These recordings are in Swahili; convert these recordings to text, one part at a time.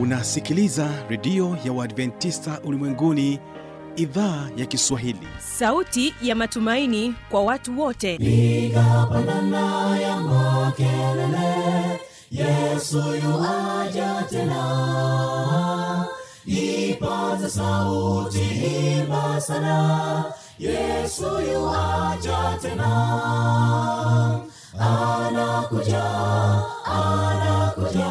unasikiliza redio ya uadventista ulimwenguni idhaa ya kiswahili. Sauti ya matumaini kwa watu wote. Piga pandana ya makelele yesu yuaja tena. Ipaza sauti imba sana yesu yuaja tena. Anakuja anakuja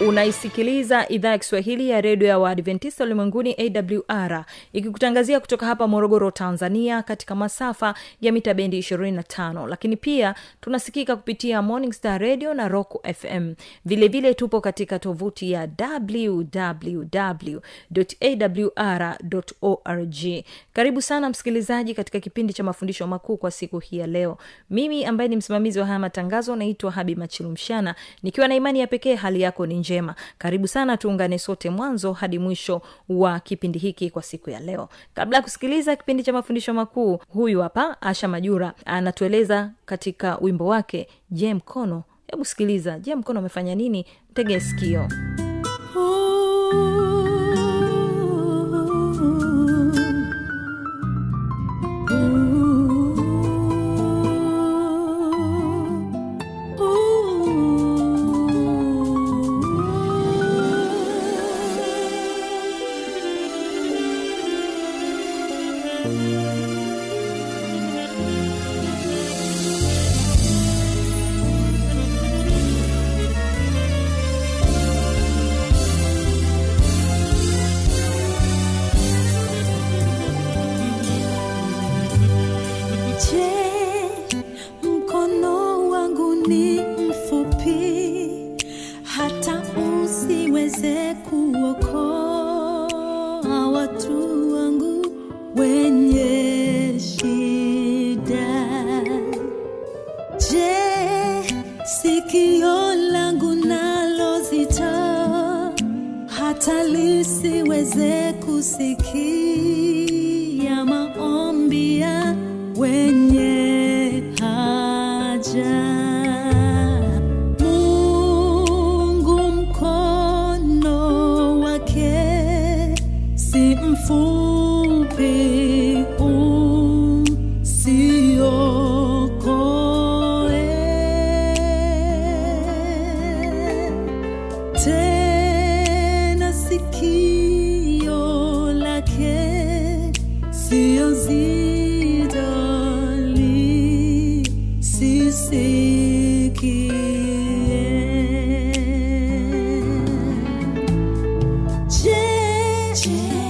unaisikiliza idhaa ya kiswahili ya redio ya waadventista ulimwenguni awr ikikutangazia kutoka hapa morogoro tanzania katika masafa ya mita bendi 25 lakini pia tunasikika kupitia morning star radio na rock fm vilevile vile tupo katika tovuti ya www awr org. Karibu sana msikilizaji katika kipindi cha mafundisho makuu kwa siku hii ya leo. Mimi ambaye ni msimamizi wa haya matangazo naitwa habi machilumshana nikiwa na imani ya pekee hali yako ni njema. Karibu sana tuungane sote mwanzo hadi mwisho wa kipindi hiki kwa siku ya leo. Kabla ya kusikiliza kipindi cha mafundisho makuu huyu hapa asha majura anatueleza katika wimbo wake je mkono? Hebu sikiliza je mkono amefanya nini? Mtege sikio hata lisiweze kusikia maombi ya wenye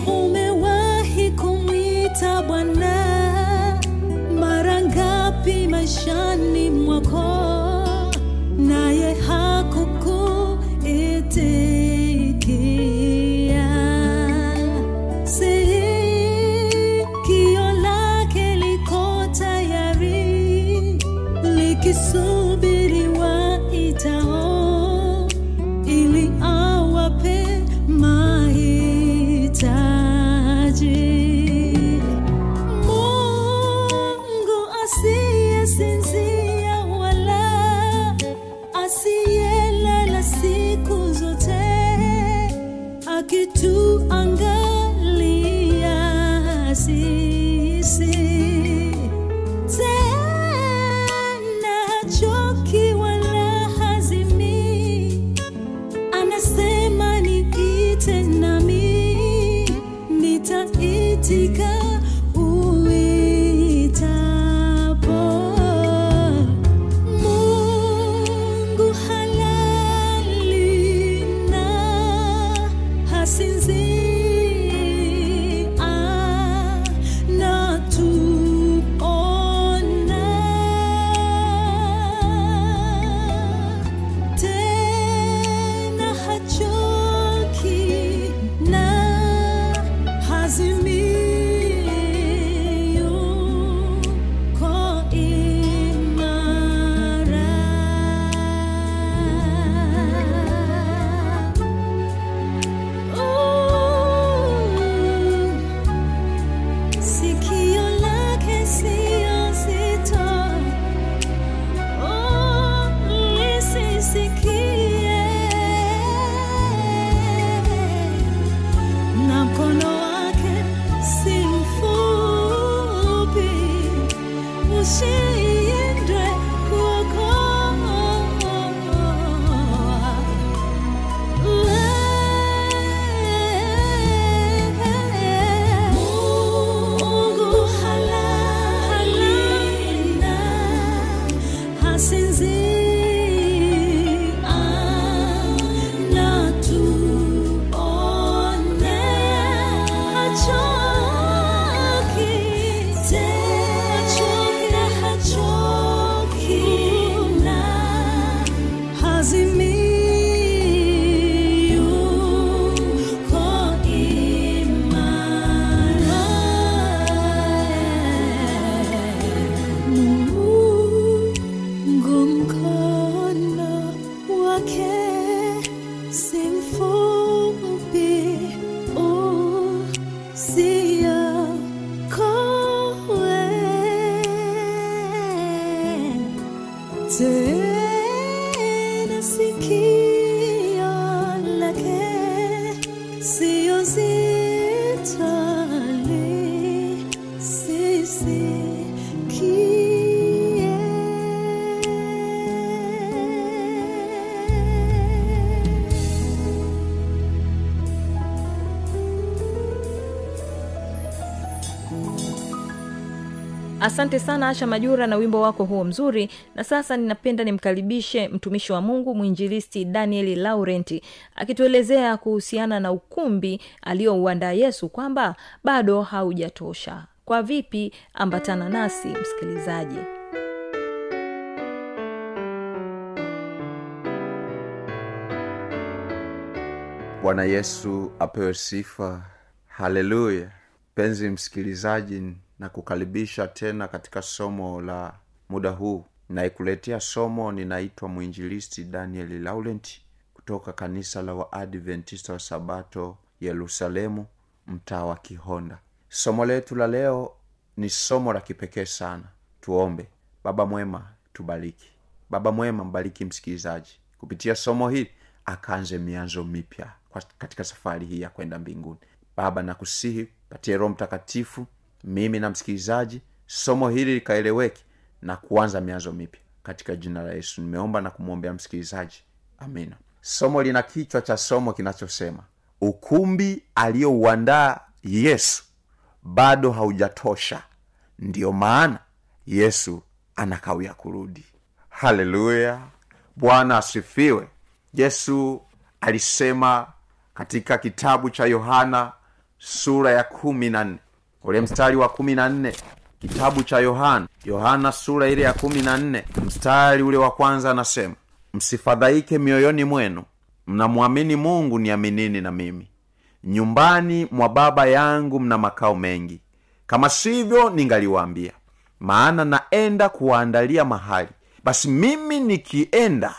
Umewahi kumwita Bwana mara ngapi maishani mwako, naye hakukuitikia? Asante sana asha majura na wimbo wako huo mzuri. Na sasa ninapenda nimkaribishe mtumishi wa mungu mwinjilisti danieli laurenti akituelezea kuhusiana na ukumbi aliyouandaa yesu kwamba bado haujatosha. Kwa vipi? Ambatana nasi msikilizaji. Bwana yesu apewe sifa. Haleluya. Mpenzi msikilizaji na kukaribisha tena katika somo la muda huu. Naikuletea somo ninaitwa mwinjilisti daniel laurent kutoka kanisa la waadventista wa sabato yerusalemu mtaa wa kihonda. Somo letu la leo ni somo la kipekee sana. Tuombe. Baba mwema tubariki. Baba mwema mbariki msikilizaji. Kupitia somo hili akaanze mianzo mipya katika safari hii ya kwenda mbinguni. Baba nakusihi patie roho mtakatifu mimi na msikilizaji somo hili likaeleweke na kuanza mianzo mipya. Katika jina la yesu nimeomba na kumwombea msikilizaji. Amina. Somo lina kichwa cha somo kinachosema ukumbi aliyouandaa yesu bado haujatosha ndiyo maana yesu anakawia kurudi. Haleluya! Bwana asifiwe. Yesu alisema katika kitabu cha yohana sura ya kumi na nne ule mstari wa kumi na nne kitabu cha yohana. Yohana sura ile ya kumi na nne mstari ule wa kwanza anasema msifadhaike mioyoni mwenu mnamwamini mungu niaminini na mimi. Nyumbani mwa baba yangu mna makao mengi. Kama sivyo ningaliwaambia. Maana naenda kuwaandalia mahali. Basi mimi nikienda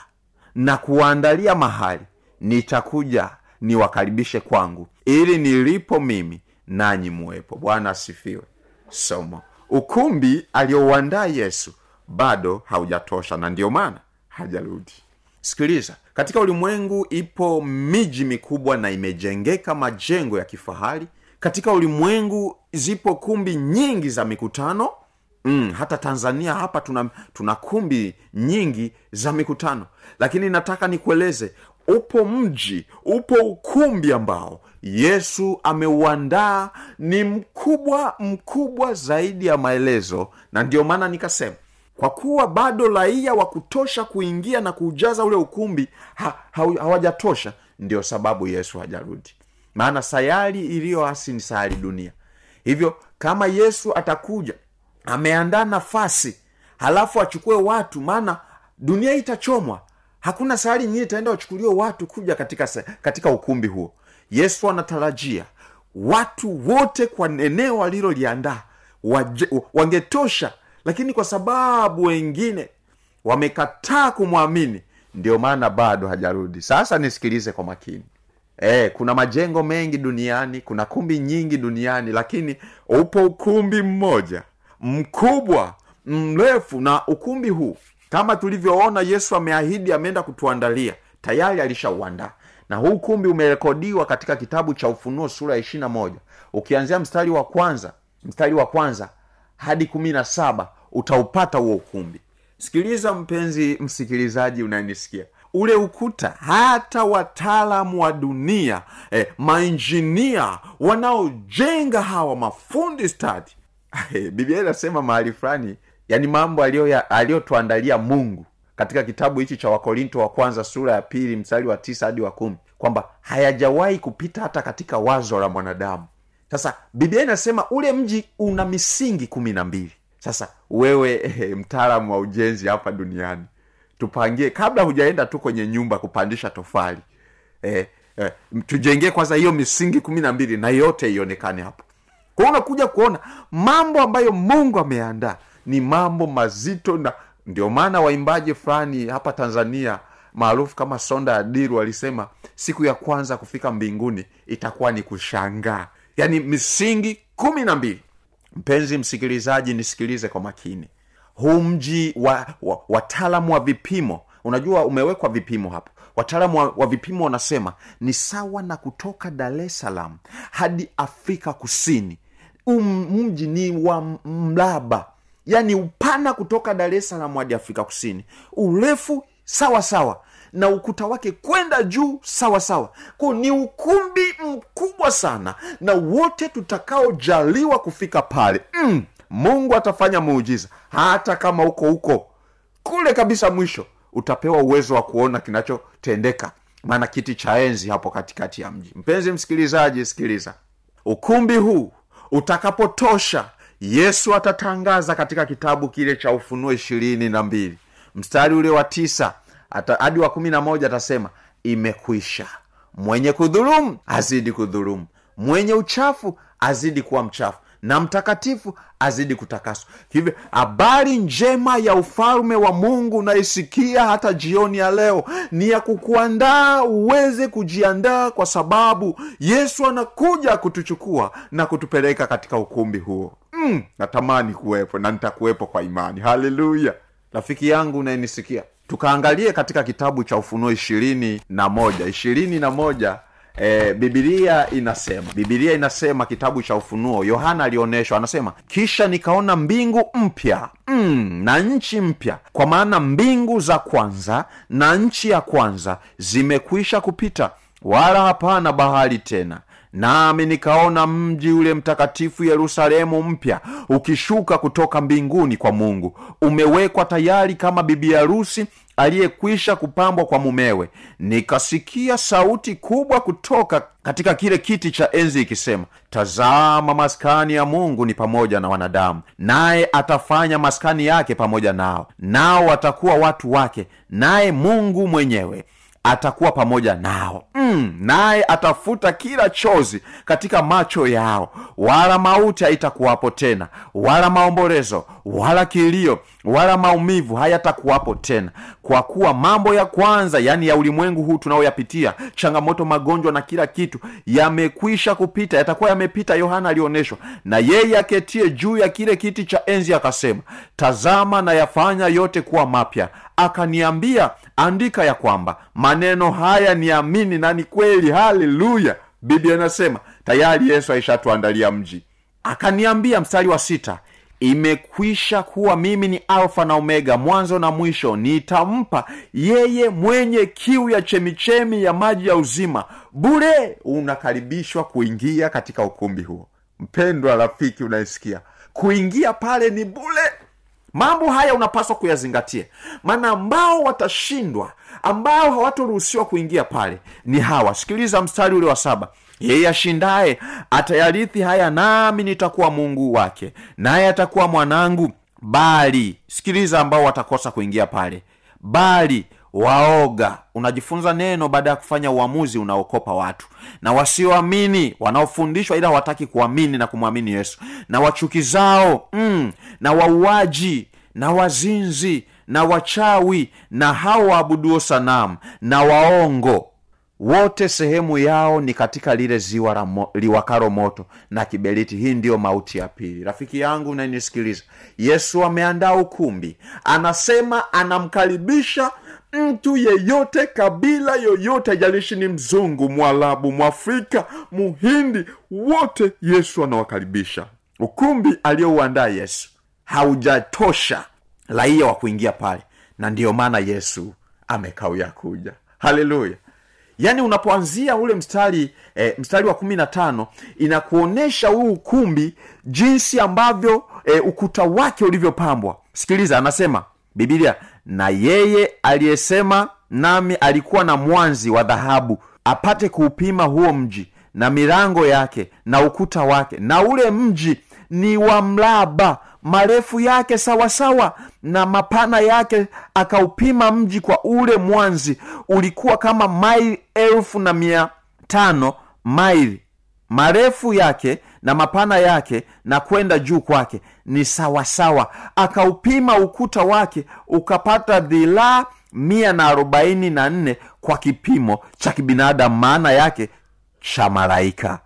na kuwaandalia mahali nitakuja niwakaribishe kwangu. Ili nilipo mimi nanyi muwepo. Bwana asifiwe. Somo. Ukumbi aliyouandaa yesu bado haujatosha na ndiyo maana hajarudi. Sikiliza katika ulimwengu ipo miji mikubwa na imejengeka majengo ya kifahari. Katika ulimwengu zipo kumbi nyingi za mikutano. Mm, hata tanzania hapa tuna, tuna kumbi nyingi za mikutano. Lakini nataka nikueleze upo mji upo ukumbi ambao yesu ameuandaa ni mkubwa mkubwa zaidi ya maelezo. Na ndio maana nikasema kwa kuwa bado raia wa kutosha kuingia na kuujaza ule ukumbi ha, ha, hawajatosha. Ndio sababu yesu hajarudi. Maana sayari iliyoasi ni sayari dunia. Hivyo kama yesu atakuja ameandaa nafasi halafu achukue watu maana dunia itachomwa. Hakuna sayari nyingine itaenda wachukuliwe watu kuja katika, katika ukumbi huo yesu anatarajia watu wote kwa eneo aliloliandaa wangetosha lakini kwa sababu wengine wamekataa kumwamini ndio maana bado hajarudi. Sasa nisikilize kwa makini. E, kuna majengo mengi duniani kuna kumbi nyingi duniani lakini upo ukumbi mmoja mkubwa mrefu na ukumbi huu kama tulivyoona yesu ameahidi ameenda kutuandalia tayari alishauandaa na huu ukumbi umerekodiwa katika kitabu cha ufunuo sura ya ishirina moja. Ukianzia mstari wa kwanza mstari wa kwanza hadi kumi na saba utaupata huo ukumbi. Sikiliza mpenzi msikilizaji unanisikia. Ule ukuta hata wataalamu wa dunia eh, mainjinia wanaojenga hawa mafundi stadi. Biblia inasema mahali fulani yani mambo aliyotuandalia mungu katika kitabu hichi cha wakorinto wa kwanza sura ya pili mstari wa tisa hadi wa kumi kwamba hayajawahi kupita hata katika wazo la mwanadamu. Sasa biblia inasema ule mji una misingi kumi na mbili. Sasa wewe eh, mtaalamu wa ujenzi hapa duniani tupangie kabla hujaenda tu kwenye nyumba kupandisha tofali eh, eh, tujengee kwanza hiyo misingi kumi na mbili na yote ionekane hapo. Kwao unakuja kuona mambo ambayo mungu ameandaa ni mambo mazito na ndio maana waimbaji fulani hapa tanzania maarufu kama sonda ya diru walisema siku ya kwanza kufika mbinguni itakuwa ni kushangaa. Yaani misingi kumi na mbili. Mpenzi msikilizaji nisikilize kwa makini. Huu mji wa, wa wataalamu wa vipimo unajua umewekwa vipimo hapo wataalamu wa, wa vipimo wanasema ni sawa na kutoka dar es salaam hadi afrika kusini. Um, mji ni wa mraba yaani upana kutoka dar es salaam hadi afrika kusini. Urefu sawa sawa. Na ukuta wake kwenda juu sawa sawa. Ko ni ukumbi mkubwa sana. Na wote tutakaojaliwa kufika pale mm, mungu atafanya muujiza. Hata kama uko huko kule kabisa mwisho utapewa uwezo wa kuona kinachotendeka. Maana kiti cha enzi hapo katikati ya mji. Mpenzi msikilizaji sikiliza. Ukumbi huu utakapotosha yesu atatangaza katika kitabu kile cha ufunuo ishirini na mbili. Mstari ule wa tisa hadi wa kumi na moja atasema imekwisha. Mwenye kudhulumu azidi kudhulumu. Mwenye uchafu azidi kuwa mchafu. Na mtakatifu azidi kutakaswa. Hivyo habari njema ya ufalme wa mungu unaisikia hata jioni ya leo. Ni ya kukuandaa uweze kujiandaa kwa sababu yesu anakuja kutuchukua na kutupeleka katika ukumbi huo mm, natamani kuwepo na nitakuwepo kwa imani. Haleluya. Rafiki yangu unayenisikia tukaangalie katika kitabu cha ufunuo ishirini na moja. Ishirini na moja E, bibilia inasema bibilia inasema kitabu cha ufunuo. Yohana alionyeshwa anasema kisha nikaona mbingu mpya mm, na nchi mpya. Kwa maana mbingu za kwanza na nchi ya kwanza zimekwisha kupita wala hapana bahari tena nami nikaona mji ule mtakatifu yerusalemu mpya ukishuka kutoka mbinguni kwa mungu. Umewekwa tayari kama bibi harusi aliyekwisha kupambwa kwa mumewe. Nikasikia sauti kubwa kutoka katika kile kiti cha enzi ikisema tazama maskani ya mungu ni pamoja na wanadamu naye atafanya maskani yake pamoja nao. Nao watakuwa watu wake naye mungu mwenyewe atakuwa pamoja nao. Mm, naye atafuta kila chozi katika macho yao. Wala mauti haitakuwapo tena wala maombolezo wala kilio wala maumivu hayatakuwapo tena. Kwa kuwa mambo ya kwanza yaani ya ulimwengu huu tunaoyapitia changamoto magonjwa na kila kitu yamekwisha kupita yatakuwa yamepita yohana alionyeshwa. Na yeye aketie juu ya kile kiti cha enzi akasema tazama na yafanya yote kuwa mapya akaniambia andika ya kwamba maneno haya niamini na ni kweli haleluya. Biblia inasema tayari yesu aishatuandalia mji. Akaniambia mstari wa sita imekwisha kuwa mimi ni alfa na omega mwanzo na mwisho nitampa yeye mwenye kiu ya chemichemi ya maji ya uzima. Bure unakaribishwa kuingia katika ukumbi huo. Mpendwa rafiki unaisikia kuingia pale ni bule mambo haya unapaswa kuyazingatia. Maana ambao watashindwa ambao hawatoruhusiwa kuingia pale ni hawa. Sikiliza mstari ule wa saba. Yeye ashindaye atayarithi haya nami nitakuwa mungu wake naye atakuwa mwanangu. Bali sikiliza ambao watakosa kuingia pale. Bali waoga. Unajifunza neno baada ya kufanya uamuzi unaokopa watu. Na wasioamini wanaofundishwa ila hawataki kuamini na kumwamini yesu. Na wachukizao mm, na wauaji na wazinzi na wachawi na hao waabuduo sanamu na waongo. Wote sehemu yao ni katika lile ziwa la mo, liwakaro moto na kiberiti. Hii ndiyo mauti ya pili. Rafiki yangu unanisikiliza, yesu ameandaa ukumbi anasema anamkaribisha mtu yeyote kabila yoyote ajalishi ni mzungu mwarabu mwafrika muhindi wote yesu anawakaribisha. Ukumbi aliyouandaa yesu haujatosha raia wa kuingia pale na ndiyo maana yesu amekawia kuja. Haleluya! Yaani unapoanzia ule mstari eh, mstari wa kumi na tano inakuonyesha huu ukumbi jinsi ambavyo eh, ukuta wake ulivyopambwa. Sikiliza anasema bibilia na yeye aliyesema nami alikuwa na mwanzi wa dhahabu apate kuupima huo mji na milango yake na ukuta wake na ule mji ni wa mraba marefu yake sawasawa sawa, na mapana yake akaupima mji kwa ule mwanzi ulikuwa kama maili elfu na mia tano maili marefu yake na mapana yake na kwenda juu kwake. Ni sawasawa akaupima ukuta wake ukapata dhilaa mia na arobaini na nne kwa kipimo cha kibinadamu maana yake cha malaika.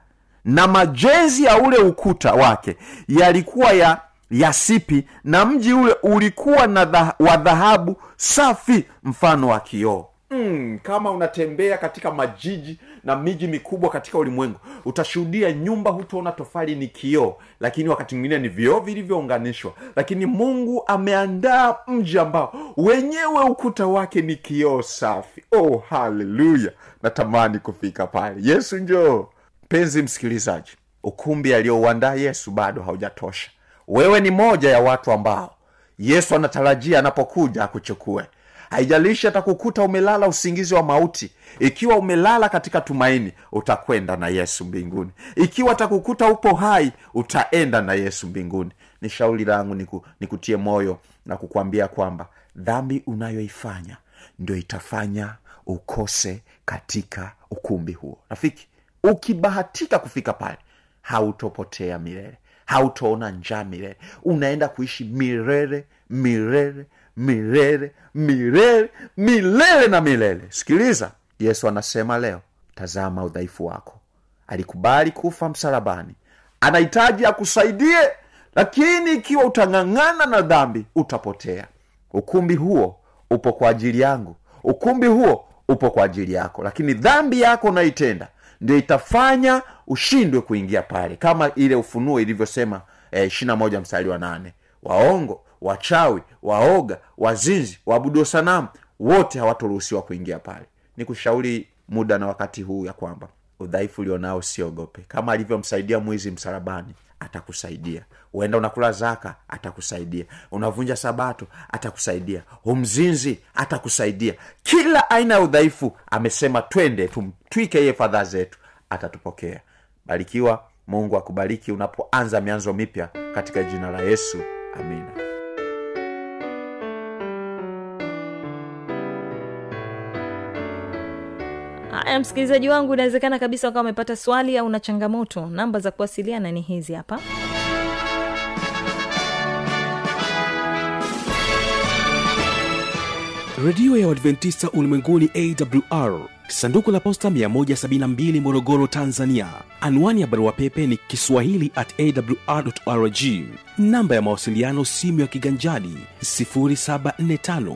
Na majenzi ya ule ukuta wake yalikuwa ya yasipi na mji ule ulikuwa na dha, wa dhahabu safi mfano wa kioo mm, kama unatembea katika majiji na miji mikubwa katika ulimwengu utashuhudia nyumba hutoona tofali ni kioo lakini wakati mwingine ni vioo vilivyounganishwa. Lakini mungu ameandaa mji ambao wenyewe ukuta wake ni kioo safi. Oh haleluya natamani kufika pale. Yesu njoo. Mpenzi msikilizaji ukumbi aliyouandaa yesu bado haujatosha. Wewe ni moja ya watu ambao yesu anatarajia anapokuja akuchukue haijalishi atakukuta umelala usingizi wa mauti. Ikiwa umelala katika tumaini utakwenda na yesu mbinguni. Ikiwa atakukuta upo hai utaenda na yesu mbinguni. Ni shauri langu niku, nikutie moyo na kukwambia kwamba dhambi unayoifanya ndio itafanya ukose katika ukumbi huo. Rafiki ukibahatika kufika pale hautopotea milele hautoona njaa milele. Unaenda kuishi milele milele milele milele milele na milele. Sikiliza yesu anasema leo tazama udhaifu wako. Alikubali kufa msalabani. Anahitaji akusaidie lakini ikiwa utang'ang'ana na dhambi utapotea. Ukumbi huo upo kwa ajili yangu. Ukumbi huo upo kwa ajili yako. Lakini dhambi yako unaitenda ndio itafanya ushindwe kuingia pale. Kama ile ufunuo ilivyosema eh, ishirina moja mstari wa nane. Waongo wachawi waoga wazinzi waabudu sanamu wote hawatoruhusiwa kuingia pale. Ni kushauri muda na wakati huu ya kwamba udhaifu ulionao usiogope. Kama alivyomsaidia mwizi msalabani atakusaidia. Uenda unakula zaka atakusaidia. Unavunja sabato atakusaidia. Umzinzi atakusaidia. Kila aina ya udhaifu amesema twende tumtwike yeye fadhaa zetu atatupokea. Barikiwa mungu akubariki unapoanza mianzo mipya katika jina la yesu. Amina haya msikilizaji wangu inawezekana kabisa ukawa umepata swali au na changamoto. Namba za kuwasiliana ni hizi hapa. Redio ya uadventista ulimwenguni awr sanduku la posta 172 morogoro tanzania. Anwani ya barua pepe ni kiswahili at awrrg namba ya mawasiliano simu ya kiganjadi 745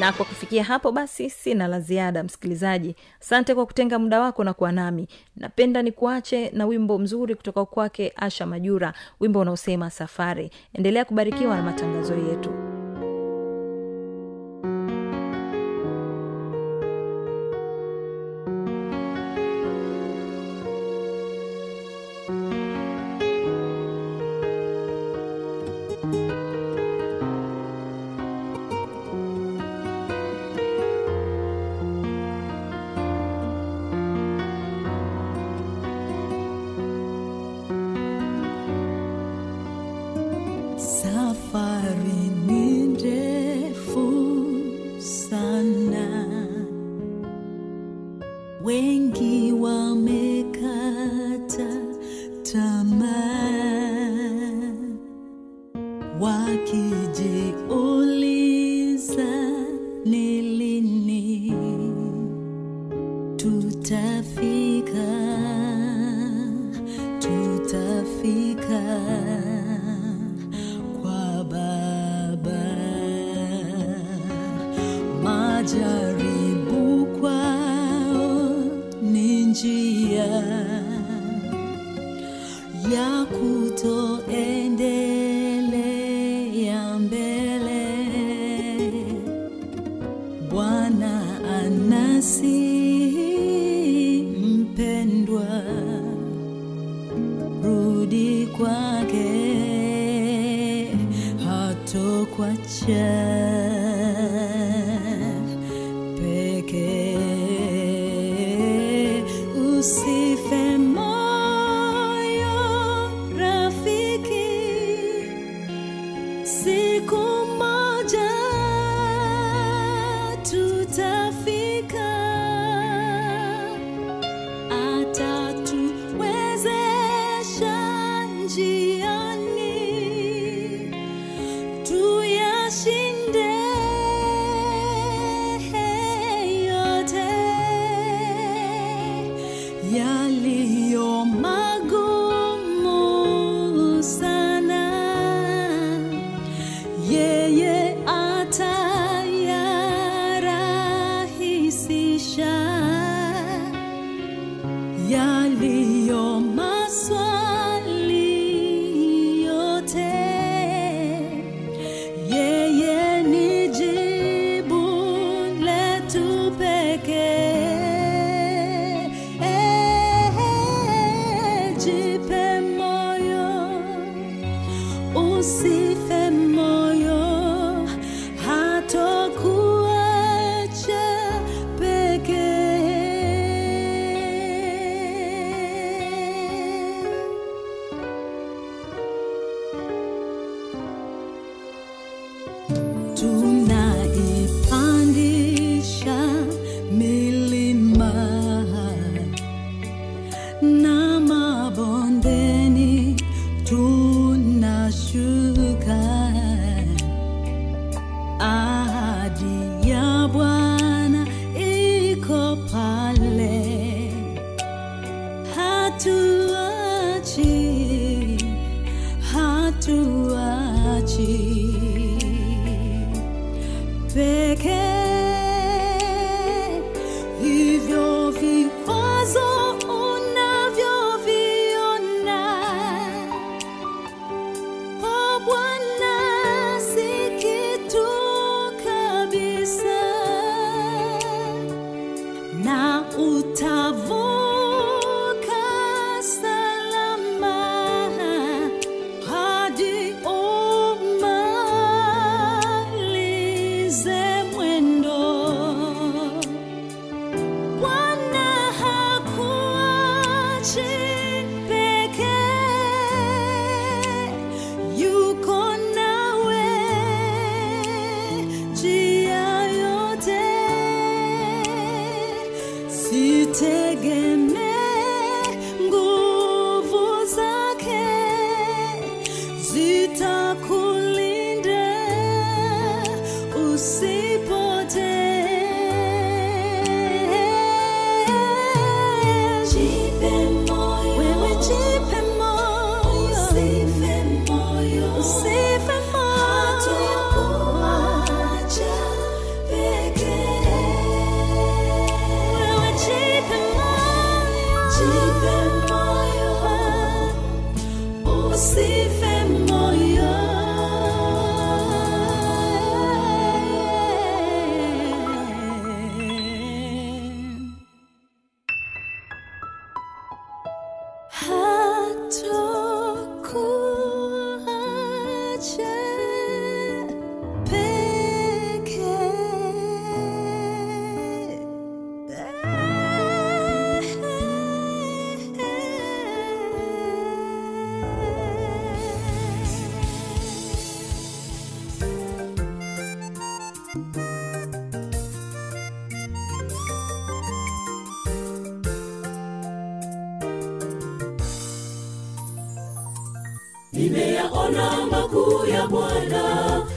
na kwa kufikia hapo basi sina la ziada msikilizaji. Asante kwa kutenga muda wako na kuwa nami. Napenda ni kuache na wimbo mzuri kutoka kwake asha majura wimbo unaosema safari. Endelea kubarikiwa na matangazo yetu moyo, nimeyaona makuu ya bwana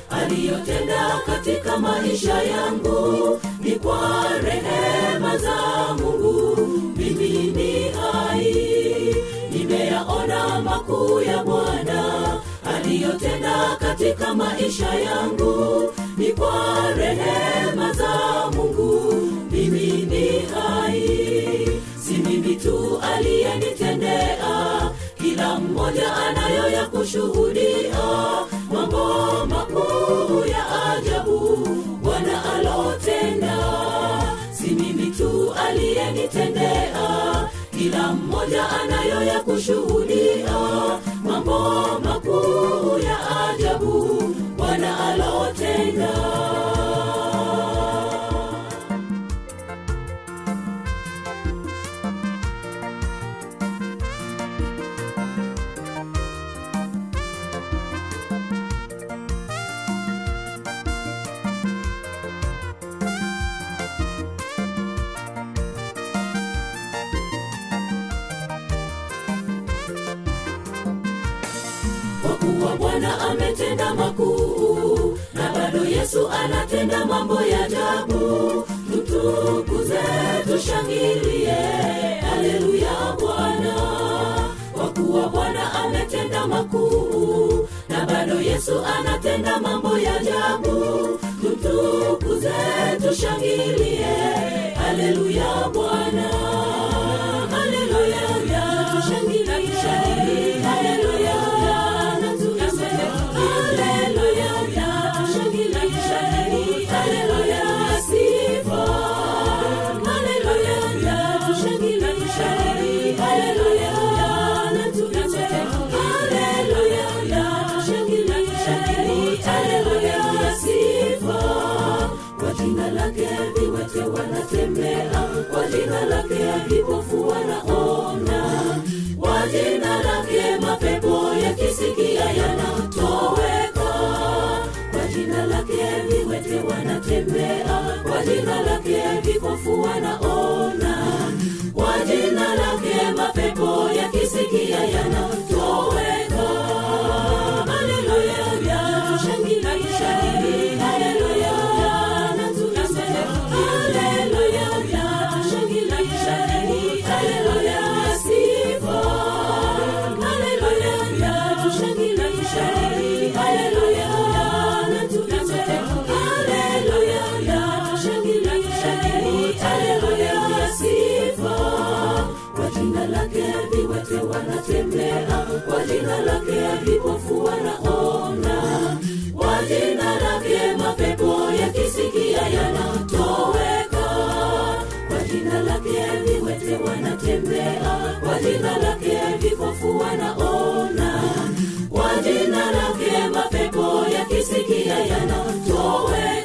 aliyotenda katika maisha yangu. Ni kwa rehema za mungu mimi ni hai. Nimeyaona makuu ya bwana aliyotenda katika maisha yangu. Ni kwa rehema za mungu mimi ni hai. Si mimi tu aliyenitendea mmoja anayo ya kushuhudia. Mambo makuu ya ajabu bwana alotenda. Si mimi tu aliyenitendea. Kila mmoja anayo ya kushuhudia. Mambo makuu ya ajabu bwana alotenda ametenda makuu. Na bado yesu anatenda mambo ya ajabu. Tutukuze tushangilie. Haleluya bwana sikia yanatoweka. Kwa jina lake viwete wanatembea. Kwa jina lake vipofu wanaona. Kwa jina lake mapepo yakisikia yanatoweka. Haleluya vyatushangilia haleluya haleluya. kwa jina lake alipofu wanaona kwa jina lake mapepo yakisikia yanatoweka. Kwa jina lake viwete wanatembea kwa jina lake vipofu wanaona kwa jina lake mapepo yakisikia yanatoweka.